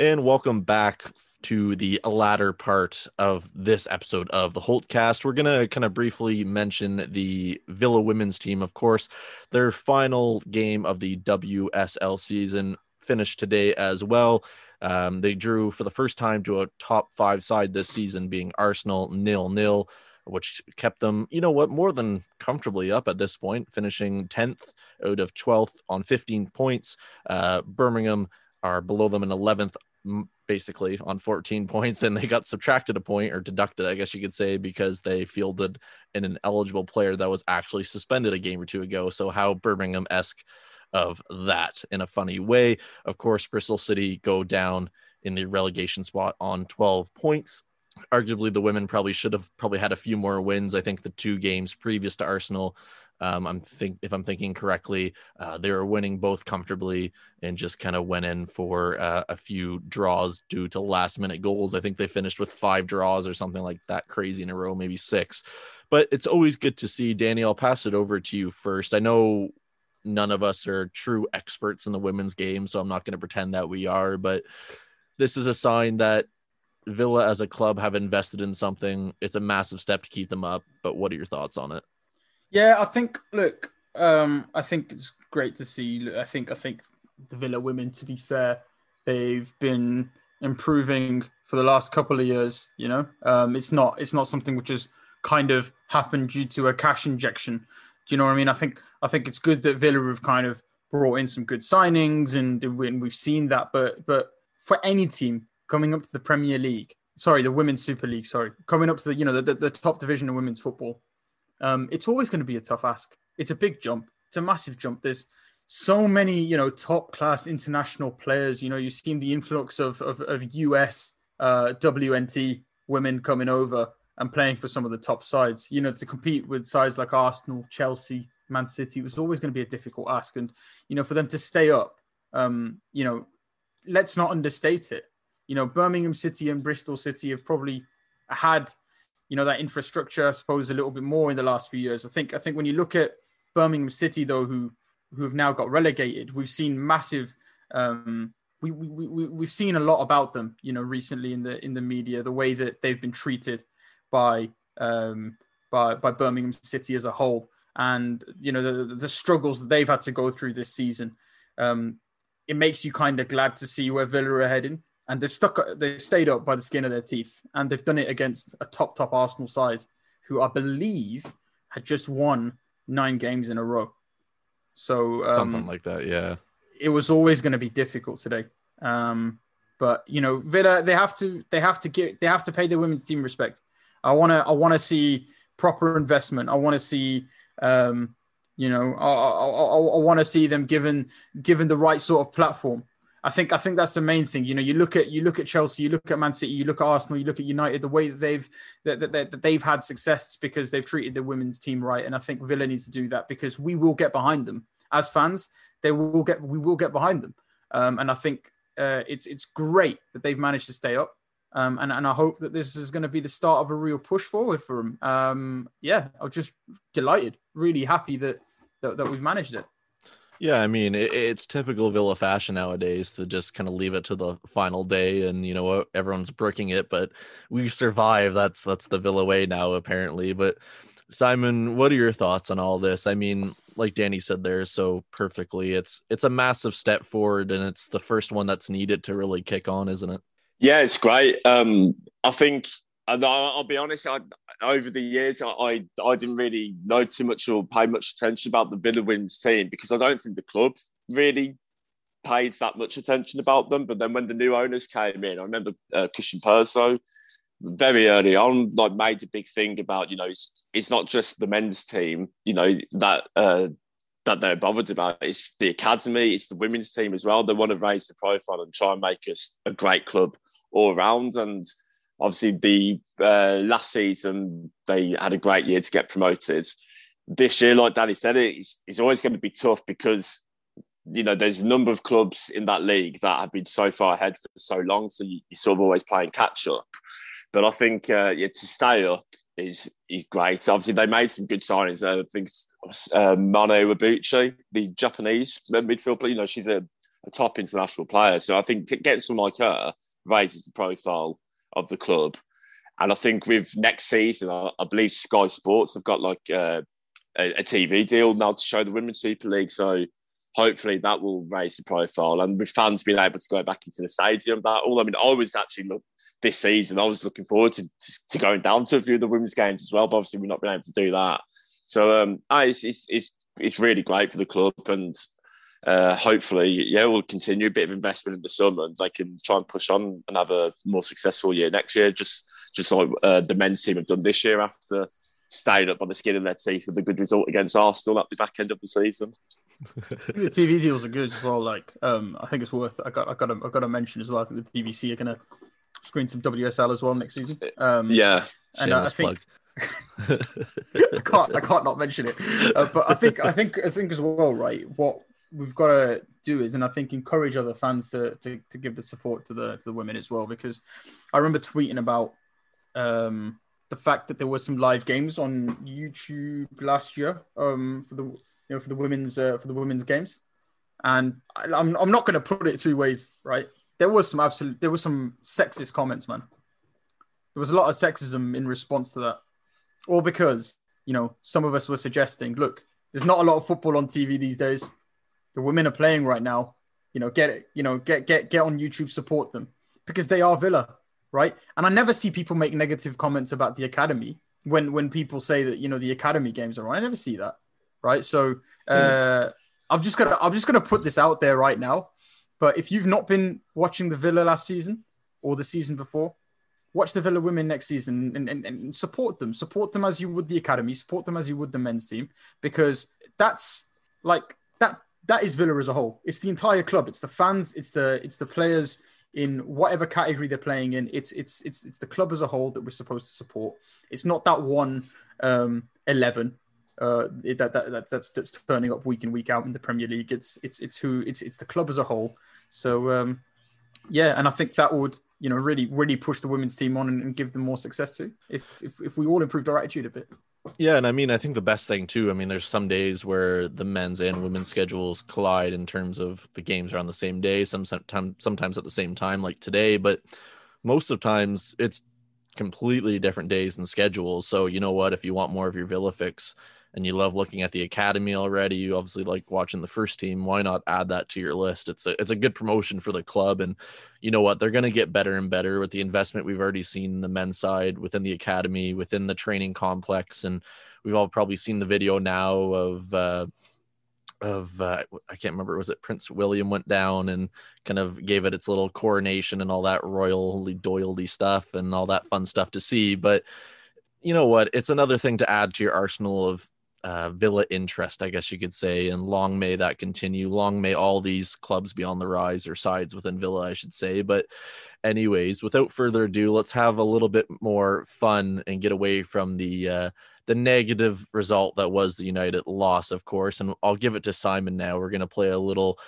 S1: And welcome back to the latter part of this episode of the Holtcast. We're going to kind of briefly mention the Villa women's team, of course. Their final game of the WSL season finished today as well. Um, they drew for the first time to a top five side this season, being Arsenal nil nil, which kept them, you know what, more than comfortably up at this point, finishing 10th out of 12th on 15 points. Uh, Birmingham are below them in 11th basically on 14 points and they got subtracted a point or deducted i guess you could say because they fielded an ineligible player that was actually suspended a game or two ago. So how birmingham-esque of that in a funny way. Of course bristol city go down in the relegation spot on 12 points. Arguably the women probably should have probably had a few more wins. I think the two games previous to arsenal Um, I'm think if I'm thinking correctly, uh, they were winning both comfortably and just kind of went in for uh, a few draws due to last minute goals. I think they finished with five draws or something like that, crazy in a row, maybe six. But it's always good to see. Danny, I'll pass it over to you first. I know none of us are true experts in the women's game, so I'm not going to pretend that we are, but this is a sign that Villa as a club have invested in something. It's a massive step to keep them up. But what are your thoughts on it?
S2: Yeah, I think. Look, um, I think it's great to see. I think. I think the Villa women, to be fair, they've been improving for the last couple of years. You know, um, it's not. It's not something which has kind of happened due to a cash injection. Do you know what I mean? I think. I think it's good that Villa have kind of brought in some good signings, and, and we've seen that. But but for any team coming up to the Premier League, sorry, the Women's Super League, sorry, coming up to the you know the, the, the top division of women's football, um, it's always going to be a tough ask. It's a big jump. It's a massive jump. There's so many you know top class international players. You know you've seen the influx of of, of US uh, WNT women coming over and playing for some of the top sides. You know to compete with sides like Arsenal, Chelsea, Man City was always going to be a difficult ask, and you know for them to stay up, um, you know, let's not understate it you know, Birmingham City and Bristol City have probably had, you know, that infrastructure, I suppose, a little bit more in the last few years. I think I think when you look at Birmingham City, though, who who have now got relegated, we've seen massive. Um, we, we, we, we've seen a lot about them, you know, recently in the in the media, the way that they've been treated by um, by by Birmingham City as a whole, and you know the the struggles that they've had to go through this season. Um, it makes you kind of glad to see where Villa are heading and they've stuck they've stayed up by the skin of their teeth and they've done it against a top top arsenal side who i believe had just won nine games in a row. So um,
S1: something like that yeah.
S2: it was always going to be difficult today. Um, but you know villa they have to they have to get they have to pay their women's team respect. I want to i want to see proper investment. I want to see um, you know i, I, I, I want to see them given given the right sort of platform I think I think that's the main thing. You know, you look at you look at Chelsea, you look at Man City, you look at Arsenal, you look at United. The way that they've that, that, that they've had success because they've treated the women's team right, and I think Villa needs to do that because we will get behind them as fans. They will get we will get behind them, um, and I think uh, it's it's great that they've managed to stay up. Um, and, and I hope that this is going to be the start of a real push forward for them. Um, yeah, I'm just delighted, really happy that, that, that we've managed it.
S1: Yeah, I mean, it, it's typical Villa fashion nowadays to just kind of leave it to the final day, and you know everyone's brooking it, but we survive. That's that's the Villa way now, apparently. But Simon, what are your thoughts on all this? I mean, like Danny said there so perfectly, it's it's a massive step forward, and it's the first one that's needed to really kick on, isn't it?
S3: Yeah, it's great. Um, I think and I'll be honest, I, over the years, I, I didn't really know too much or pay much attention about the Villa Women's team because I don't think the club really paid that much attention about them. But then when the new owners came in, I remember uh, Christian Purslow very early on, like made a big thing about, you know, it's, it's not just the men's team, you know, that uh, that they're bothered about. It's the academy, it's the women's team as well. They want to raise the profile and try and make us a great club all around. And obviously the uh, last season they had a great year to get promoted. This year, like Danny said, it's, it's always going to be tough because you know there's a number of clubs in that league that have been so far ahead for so long, so you, are sort of always playing catch up. But I think uh, yeah, to stay up is is great. Obviously, they made some good signings. I think uh, Mana Iwabuchi, the Japanese midfield player, you know, she's a, a top international player. So I think to get someone like her raises the profile of the club. And I think with next season, I, I believe Sky Sports have got like uh, a, a, TV deal now to show the Women's Super League. So hopefully that will raise the profile. And with fans being able to go back into the stadium, that all. I mean, I was actually look, this season, I was looking forward to, to, to, going down to a few of the women's games as well. But obviously, we've not been able to do that. So um, it's, it's, it's, it's really great for the club. And uh, hopefully, yeah, we'll continue a bit of investment in the summer and they can try and push on and have a more successful year next year. Just just like uh, the men's team have done this year after staying up on the skin of their teeth with a good result against Arsenal at the back end of the season.
S2: the TV deals are good as well. Like, um, I think it's worth. I got, I got, to, I got to mention as well. I think the BBC are going to screen some WSL as well next season. Um,
S3: yeah,
S2: and I think I can't I can't not mention it. Uh, but I think I think I think as well, right? What we've got to do is, and I think encourage other fans to to, to give the support to the to the women as well, because I remember tweeting about um, the fact that there were some live games on YouTube last year um, for the you know for the women's uh, for the women's games, and I, I'm I'm not going to put it two ways, right? There was some absolute there was some sexist comments, man. There was a lot of sexism in response to that, all because you know some of us were suggesting, look, there's not a lot of football on TV these days. The women are playing right now. You know, get it. You know, get get get on YouTube, support them because they are Villa right? And I never see people make negative comments about the academy when when people say that you know the academy games are on. I never see that, right? So uh, I'm just gonna I'm just gonna put this out there right now. But if you've not been watching the Villa last season or the season before, watch the Villa women next season and, and, and support them. Support them as you would the academy. Support them as you would the men's team because that's like that. That is Villa as a whole. It's the entire club. It's the fans. It's the it's the players in whatever category they're playing in. It's it's it's it's the club as a whole that we're supposed to support. It's not that one um, eleven uh, that, that, that that's that's turning up week in week out in the Premier League. It's it's it's who it's it's the club as a whole. So um, yeah, and I think that would you know really really push the women's team on and, and give them more success too. If, if if we all improved our attitude a bit.
S1: Yeah, and I mean, I think the best thing too. I mean, there's some days where the men's and women's schedules collide in terms of the games are on the same day, sometimes sometimes at the same time, like today. But most of times, it's completely different days and schedules. So you know what? If you want more of your Villa fix, and you love looking at the academy already, you obviously like watching the first team. Why not add that to your list? It's a it's a good promotion for the club, and you know what? They're going to get better and better with the investment we've already seen in the men's side within the academy, within the training complex, and we've all probably seen the video now of. Uh, of uh, I can't remember was it Prince William went down and kind of gave it its little coronation and all that royally doily stuff and all that fun stuff to see but you know what it's another thing to add to your arsenal of uh, Villa interest, I guess you could say. And long may that continue. Long may all these clubs be on the rise or sides within Villa, I should say. But, anyways, without further ado, let's have a little bit more fun and get away from the uh, the negative result that was the United loss, of course. And I'll give it to Simon now. We're going to play a little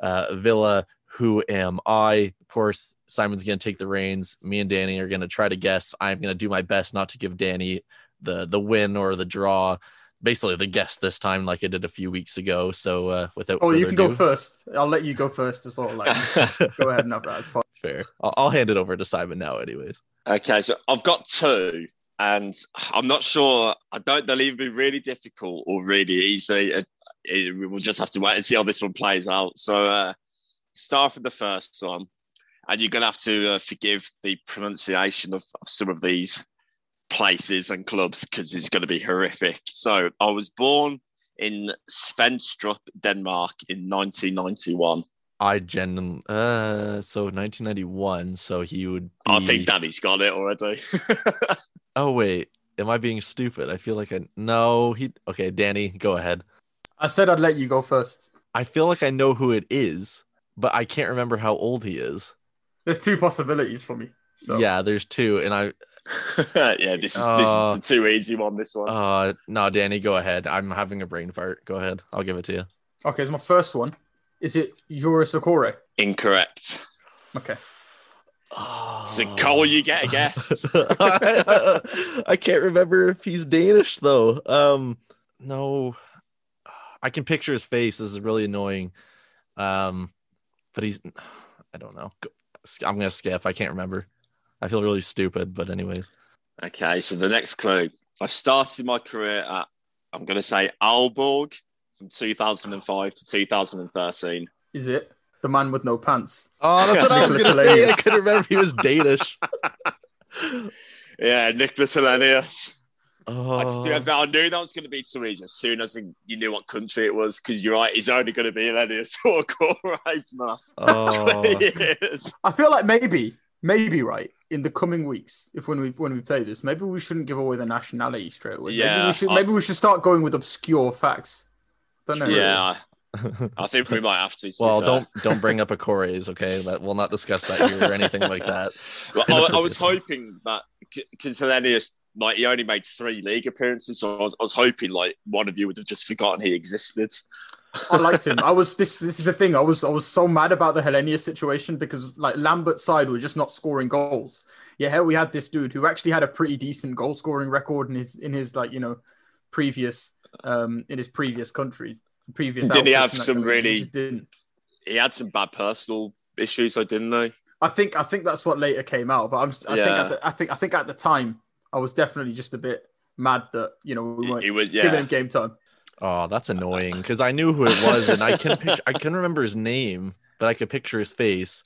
S1: uh, Villa. Who am I? Of course, Simon's going to take the reins. Me and Danny are going to try to guess. I'm going to do my best not to give Danny the the win or the draw basically the guest this time, like I did a few weeks ago. So uh, without
S2: oh, you can
S1: ado,
S2: go first. I'll let you go first as well. Like, go ahead, no, that's fine.
S1: Fair. I'll, I'll hand it over to Simon now, anyways.
S3: Okay, so I've got two, and I'm not sure. I don't. They'll either be really difficult or really easy. It, it, we'll just have to wait and see how this one plays out. So, uh, start with the first one, and you're gonna have to uh, forgive the pronunciation of, of some of these places and clubs because it's going to be horrific. So I was born in Svenstrup, Denmark in 1991.
S1: I genuinely, uh, so 1991. So he would. Be...
S3: I think Danny's got it already.
S1: oh wait, am I being stupid? I feel like I no. He okay. Danny, go ahead.
S2: I said I'd let you go first.
S1: I feel like I know who it is, but I can't remember how old he is.
S2: There's two possibilities for me. So.
S1: Yeah, there's two, and I
S3: yeah, this is uh, this is the uh, too easy one. This one.
S1: Uh, no, Danny, go ahead. I'm having a brain fart. Go ahead. I'll give it to you.
S2: Okay, so my first one is it Jores Okore?
S3: Incorrect.
S2: Okay.
S3: Oh. So Cole, you get a guess.
S1: I, I can't remember if he's Danish though. Um, no, I can picture his face. This is really annoying. Um, but he's, I don't know. I'm gonna skip. I can't remember. I feel really stupid, but anyways.
S3: Okay, so the next clue. I started my career at I'm going to say Aalborg from 2005 to 2013.
S2: Is it the man with no pants?
S1: Oh, that's what I was going to say. I couldn't remember he was Danish.
S3: yeah, Nicklas Helenius. Oh. I, I, knew that was going to be too easy as soon as you knew what country it was, because you're right, he's only going to be Helenius or right from the last oh. years.
S2: I feel like maybe, maybe right in the coming weeks, if when we when we play this, maybe we shouldn't give away the nationality straight away. Yeah, maybe we should. Maybe we should start going with obscure facts.
S3: Don't know. Yeah. I think we might have to. to
S1: well, don't don't bring up Okore's, okay? That we'll not discuss that here or anything like that.
S3: Well, I, I, was hoping that because Helenius like he only made three league appearances, so I was, I was hoping like one of you would have just forgotten he existed.
S2: I liked him. I was this. This is the thing. I was. I was so mad about the Helenius situation because like Lambert's side were just not scoring goals. Yeah, here we had this dude who actually had a pretty decent goal scoring record in his in his like you know previous um in his previous countries. Previous.
S3: didn't he have some
S2: kind of thing. He
S3: really-
S2: didn't.
S3: He had some bad personal issues, though, didn't he?
S2: I think. I think that's what later came out. But I'm. I think.
S3: Yeah.
S2: At the, I think. I think at the time I was definitely just a bit mad that you know we
S3: He,
S2: weren't
S3: he was,
S2: giving him game time.
S1: Oh, that's annoying because I knew who it was and I can picture, I couldn't remember his name, but I could picture his face.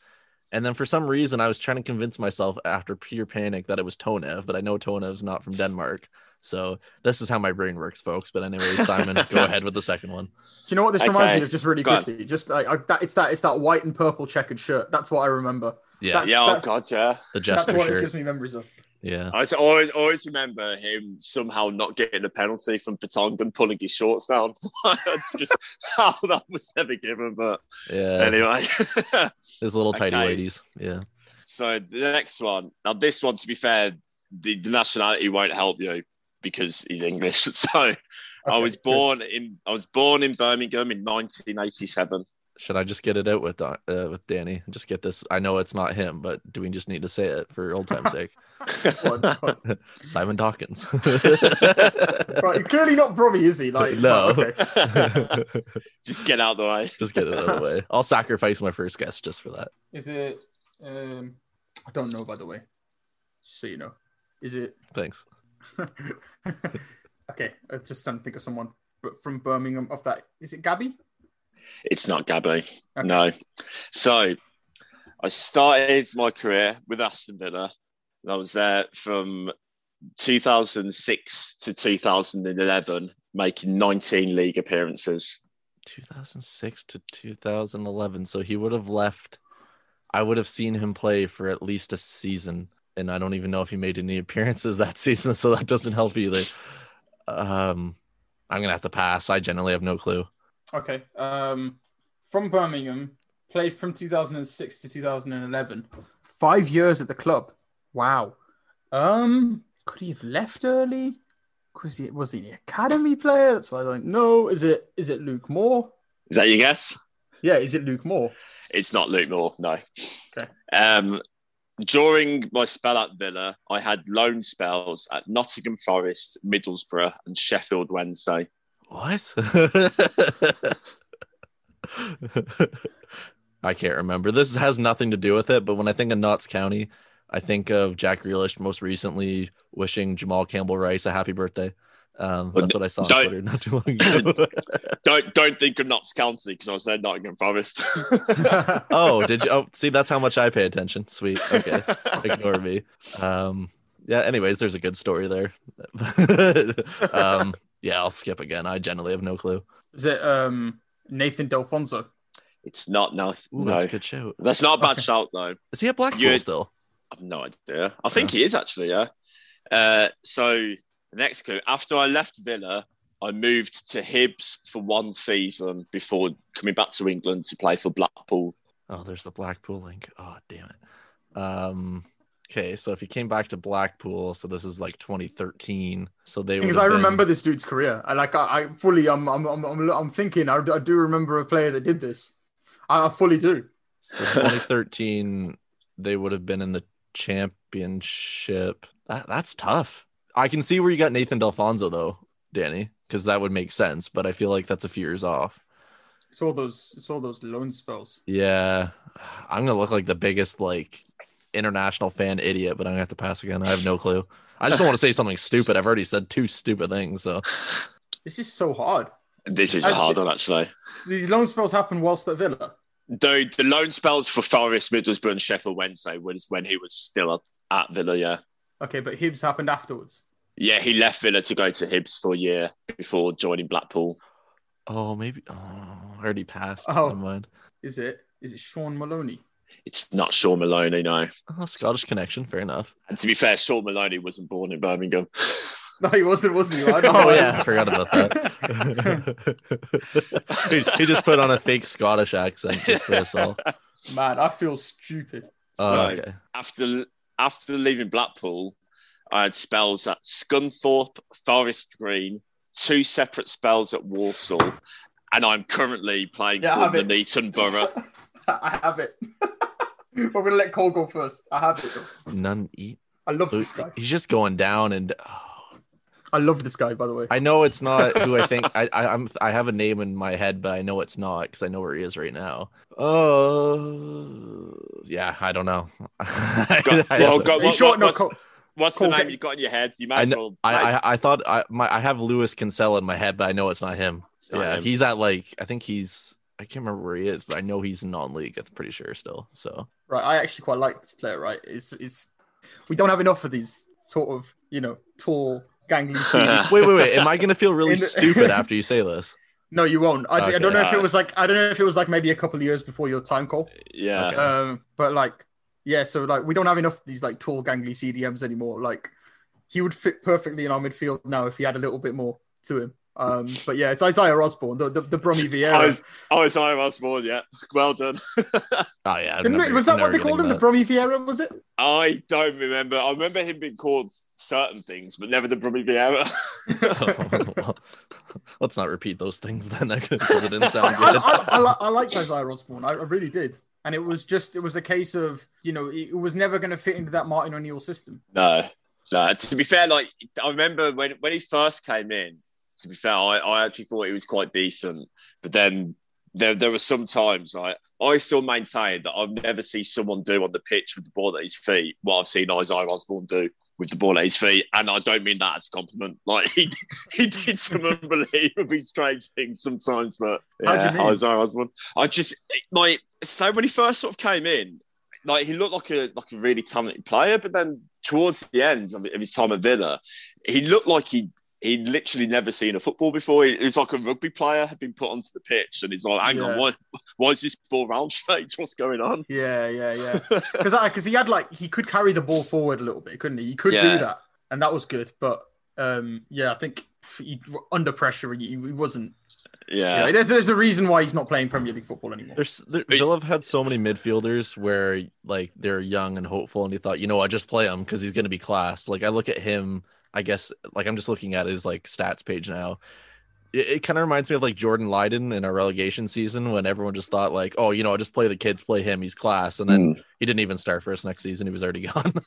S1: And then for some reason, I was trying to convince myself after pure panic that it was Tonev, but I know Tonev's not from Denmark. So this is how my brain works, folks. But anyway, Simon, go ahead with the second one.
S2: Do you know what this reminds me of? Just really
S3: Go on.
S2: quickly, just like I, that, it's that it's that white and purple checkered shirt. That's what I remember.
S1: Yeah,
S2: That's-
S3: Yeah, oh
S2: that's-
S3: god, yeah.
S1: the
S2: That's
S1: jester
S2: what it gives me memories of.
S1: Yeah.
S3: I always, always remember him somehow not getting a penalty from Vertonghen pulling his shorts down. just how that was never given, but
S1: Yeah.
S3: anyway.
S1: His little tidy
S3: Okay.
S1: ladies. Yeah.
S3: so the next one. Now, this one, to be fair, the, the nationality won't help you because he's English. So I
S2: Okay,
S3: was
S2: good.
S3: born in I was born in Birmingham in 1987.
S1: Should I just get it out with Don- uh, with Danny? Just get this. I know it's not him, but do we just need to say it for old time's sake?
S2: Go on, go on.
S1: Simon Dawkins.
S2: Right, clearly not Brummy, is he? Like
S1: No.
S2: but okay.
S3: Just get out of the way.
S1: just get it out of the way. I'll sacrifice my first guess just for that.
S2: Is it? Um, I don't know. By the way, just so you know, is it?
S1: Thanks.
S2: okay, I just trying to think of someone but from Birmingham. Of that, is it Gabby?
S3: It's not Gabby.
S2: Okay.
S3: No. So I started my career with Aston Villa. And I was there from 2006 to 2011, making 19 league appearances.
S1: 2006 to 2011. So he would have left. I would have seen him play for at least a season, and I don't even know if he made any appearances that season. So that doesn't help either. Um, I'm gonna have to pass. I generally have no clue.
S2: Okay. Um, from Birmingham, played from 2006 to 2011. Five years at the club. Wow. Um, could he have left early? Was he was he an academy player? That's what I don't know. Is it is it Luke Moore?
S3: Is that your guess?
S2: Yeah, is it Luke Moore?
S3: It's not Luke Moore, no.
S2: Okay.
S3: Um, during my spell at Villa, I had loan spells at Nottingham Forest, Middlesbrough, and Sheffield Wednesday.
S1: What? I can't remember. This has nothing to do with it, but when I think of Notts County, I think of Jack Grealish most recently wishing Jamal Campbell Rice a happy birthday. Um, that's what I saw on
S3: Don't-
S1: Twitter not too long ago.
S3: Don't don't think of Notts County because I was there Nottingham Forest.
S1: oh, did you? Oh, see, that's how much I pay attention. Sweet. Okay, ignore me. Um, yeah. Anyways, there's a good story there. um, yeah, I'll skip again. I generally have no clue.
S2: Is it um Nathan Delfouneso?
S3: It's not no,
S1: Ooh,
S3: no.
S1: that's a good shout.
S3: That's not a bad
S2: Okay.
S3: shout though.
S1: Is he a Blackpool
S3: You-
S1: still?
S3: I've no idea. I think he is actually, yeah. Uh, so the next clue. After I left Villa, I moved to Hibs for one season before coming back to England to play for Blackpool.
S1: Oh, there's the Blackpool link. Oh, damn it. Um, okay, so if he came back to Blackpool, so this is like 2013. So they
S2: Because I
S1: been-
S2: remember this dude's career. I like I, I fully I'm I'm I'm I'm, I'm thinking I, I do remember a player that did this. I, I fully do.
S1: So 2013, they would have been in the championship. That, that's tough. I can see where you got Nathan Delfouneso though, Danny, because that would make sense. But I feel like that's a few years off.
S2: It's all those it's all those loan spells.
S1: Yeah, I'm gonna look like the biggest like international fan idiot, but I'm gonna have to pass again. I have no clue. I just don't want to say something stupid. I've already said two stupid things. So
S2: This is so hard.
S3: This is
S2: I-
S3: a hard one actually.
S2: These loan spells happen whilst at Villa.
S3: Though the loan spells for Forest, Middlesbrough, and Sheffield Wednesday was when he was still at, at Villa. Yeah,
S2: Okay, but Hibs happened afterwards.
S3: yeah. He left Villa to go to Hibs for a year before joining Blackpool.
S1: oh maybe oh I already passed.
S2: Oh.
S1: Never mind.
S2: Is it? Is it Shaun Maloney?
S3: It's not Shaun Maloney, no.
S1: Oh, Scottish connection. Fair enough.
S3: And to be fair, Shaun Maloney wasn't born in Birmingham.
S2: No, he wasn't, wasn't he? I don't
S1: Oh
S2: know.
S1: yeah, I forgot about that. he, he just put on a fake Scottish accent just for us all.
S2: Man, I feel stupid.
S1: Oh,
S3: So-
S1: okay.
S3: after after leaving Blackpool, I had spells at Scunthorpe, Forest Green, two separate spells at Walsall, and I'm currently playing
S2: Yeah,
S3: for the
S2: it.
S3: Neaton Borough.
S2: I have it. We're gonna let Cole go first. I have it.
S1: None eat.
S2: I love this guy.
S1: He's just going down, and oh,
S2: I love this guy, by the way.
S1: I know it's not who I think. I, I I'm I have a name in my head, but I know it's not because I know where he is right now. Oh, yeah, I don't know.
S3: Go-
S1: I,
S3: well, go-
S2: Are you
S3: what-
S2: sure?
S3: what-
S2: No,
S3: what's,
S2: Cole, Cole,
S3: the name
S2: get-
S3: you got in your head? You might
S1: I
S3: as
S1: know,
S3: well.
S1: I. I I thought I my I have Lewis Kinsella in my head, but I know it's not him.
S3: not
S1: yeah,
S3: him.
S1: he's at like I think he's I can't remember where he is, but I know he's non-league. I'm pretty sure still. So
S2: right, I actually quite like this player. Right, it's it's we don't have enough of these sort of you know tall, gangly.
S1: Wait, wait, wait. Am I gonna feel really
S2: the-
S1: stupid after you say this?
S2: no, you won't. I, I don't know if it
S3: Uh,
S2: was like I don't know if it was like maybe a couple of years before your time, call.
S3: yeah.
S1: Okay.
S2: Um, but like, yeah, so like we don't have enough of these like tall, gangly CDMs anymore. Like, he would fit perfectly in our midfield now if he had a little bit more to him. Um, but yeah, it's Isaiah Osbourne, the the, the Brummy Vieira.
S3: Oh, was, I Osbourne, yeah. Well done.
S1: Oh yeah, I'm never-
S2: was that what they called him?
S1: getting
S2: The Brummy Vieira, was it?
S3: I don't remember. I remember him being called certain things, but never the Brummy Vieira.
S1: that. Let's not repeat those things then, because it didn't
S2: I,
S1: sound
S2: I,
S1: good.
S2: I, I, li- I liked Isaiah Osbourne. I, I really did. And it was just, it was a case of, you know, it was never going to fit into that Martin O'Neill system.
S3: No, no. To be fair, like I remember when when he first came in. To be fair, I, I actually thought he was quite decent, but then there there were some times like I still maintain that I've never seen someone do on the pitch with the ball at his feet what I've seen Isaiah Osbourne do with the ball at his feet, and I don't mean that as a compliment. Like he he did some unbelievably strange things sometimes, but yeah. Isaiah Osbourne. I just like so when he first sort of came in, like he looked like a like a really talented player, but then towards the end of his time at Villa, he looked like he he'd literally never seen a football before. He, he was like a rugby player had been put onto the pitch, and he's like, "Hang
S2: Yeah.
S3: on, why why is this ball round shaped? What's going on?"
S2: Yeah, yeah, yeah. Because because he had like he could carry the ball forward a little bit, couldn't he? He could
S3: Yeah.
S2: do that, and that was good. But um, yeah, I think he, under pressure, he, he wasn't.
S3: yeah,
S2: Yeah, there's there's a reason why he's not playing Premier League football anymore.
S1: There's there, Villa have had so many midfielders where like they're young and hopeful, and he thought, you know, I just play him because he's gonna be class. Like I look at him, I guess, like I'm just looking at his like stats page now. It, it kind of reminds me of like Jordan Lyden in our relegation season when everyone just thought like, oh, you know, just play the kids, play him, he's class, and then he didn't even start for us next season. He was already gone.
S3: Uh,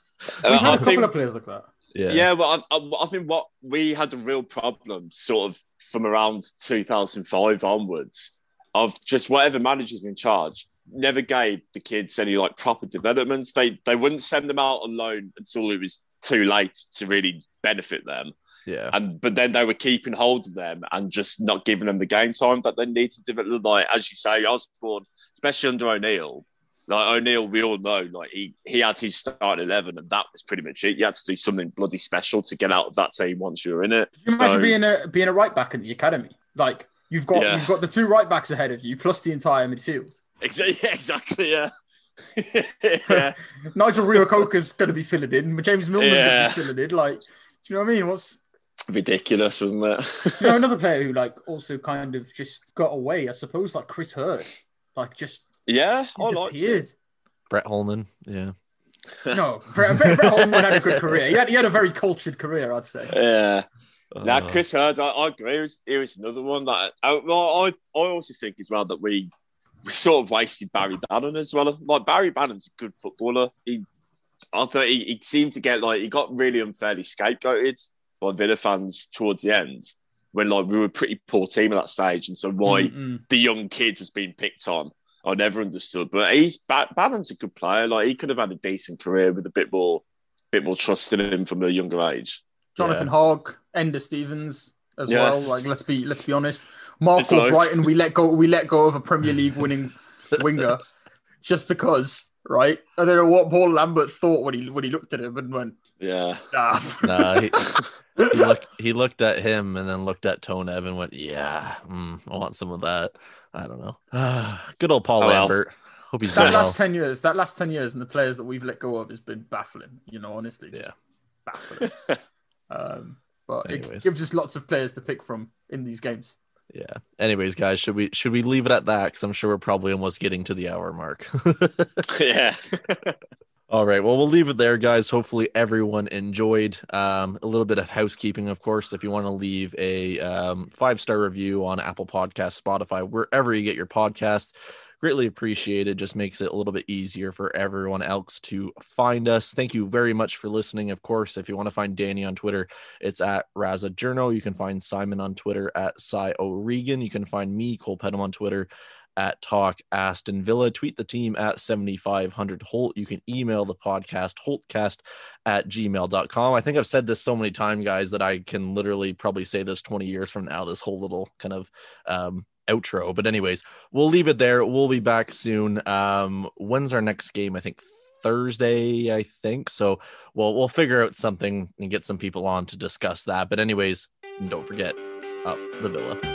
S2: We've had
S3: I
S2: a couple
S3: think-
S2: of players like that.
S1: yeah,
S3: Yeah, but I, I, I think what we had a real problem sort of from around 2005 onwards of just whatever managers in charge never gave the kids any like proper developments. They they wouldn't send them out on loan until it was too late to really benefit them.
S1: yeah.
S3: And but then they were keeping hold of them and just not giving them the game time that they need to develop. Like as you say, Osbourne, especially under O'Neill. Like O'Neill, we all know, like he he had his starting eleven, and that was pretty much it. You had to do something bloody special to get out of that team once you were in it.
S2: Can you imagine
S3: So-
S2: being a being a right back in the academy? Like you've got
S3: Yeah.
S2: you've got the two right backs ahead of you, plus the entire midfield.
S3: Exactly, yeah, exactly, yeah. Yeah.
S2: Nigel Reo-Coker's going to be filling in, but James Milner's
S3: Yeah.
S2: going to be filling in. Like, do you know what I mean? What's
S3: Ridiculous, wasn't it?
S2: you know another player who like also kind of just got away? I suppose like Chris Herd, like just
S3: yeah, I liked
S2: disappeared.
S3: it.
S1: Brett Holman. Yeah.
S2: No, Brett, Brett, Brett Holman had a good career. He had, he had a very cultured career, I'd say.
S3: Yeah. Now,
S1: Uh,
S3: Chris Herd, I, I agree. He was, he was another one that I, well, I, I also think as well that we we sort of wasted Barry Bannan as well. Like Barry Bannan's a good footballer. He, I thought he, he seemed to get like he got really unfairly scapegoated by Villa fans towards the end when like we were a pretty poor team at that stage, and so why
S2: Mm-mm.
S3: the young kid was being picked on. I never understood, but he's Ba- Bannan's a good player. Like he could have had a decent career with a bit more, bit more trust in him from a younger age.
S2: Jonathan Hogg, Enda Stevens as
S3: Yeah.
S2: well. Like let's be let's be honest. Mark
S3: It's loads.
S2: Brighton, we let go we let go of a Premier League winning winger just because, right? I don't know what Paul Lambert thought when he when he looked at him and went,
S3: Yeah,
S2: ah.
S1: Nah, he, he looked he looked at him and then looked at Tonev and went, Yeah, mm, I want some of that. I don't know. Good old Paul
S3: Oh, well.
S1: Lambert. Hope he's
S2: that
S1: doing well.
S2: last ten years, that last ten years, and the players that we've let go of has been baffling. You know, honestly, just
S1: Yeah.
S2: baffling. um, but it gives us lots of players to pick from in these games.
S1: Yeah. Anyways, guys, should we should we leave it at that? Because I'm sure we're probably almost getting to the hour mark.
S3: yeah.
S1: All right. Well, we'll leave it there, guys. Hopefully, everyone enjoyed. Um, a little bit of housekeeping, of course. If you want to leave a um, five star review on Apple Podcast, Spotify, wherever you get your podcast, greatly appreciated. Just makes it a little bit easier for everyone else to find us. Thank you very much for listening. Of course, if you want to find Danny on Twitter, it's at Raza Journal. You can find Simon on Twitter at Cy O'Regan. You can find me, Cole Pedham, on Twitter at Talk Aston Villa. Tweet the team at 7500 Holt. You can email the podcast, holtcast at gmail.com. I think I've said this so many times, guys, that I can literally probably say this 20 years from now, this whole little kind of um, outro. But, anyways, we'll leave it there. We'll be back soon. Um, when's our next game? I think Thursday, I think. So we'll we'll figure out something and get some people on to discuss that. But anyways, don't forget up the villa.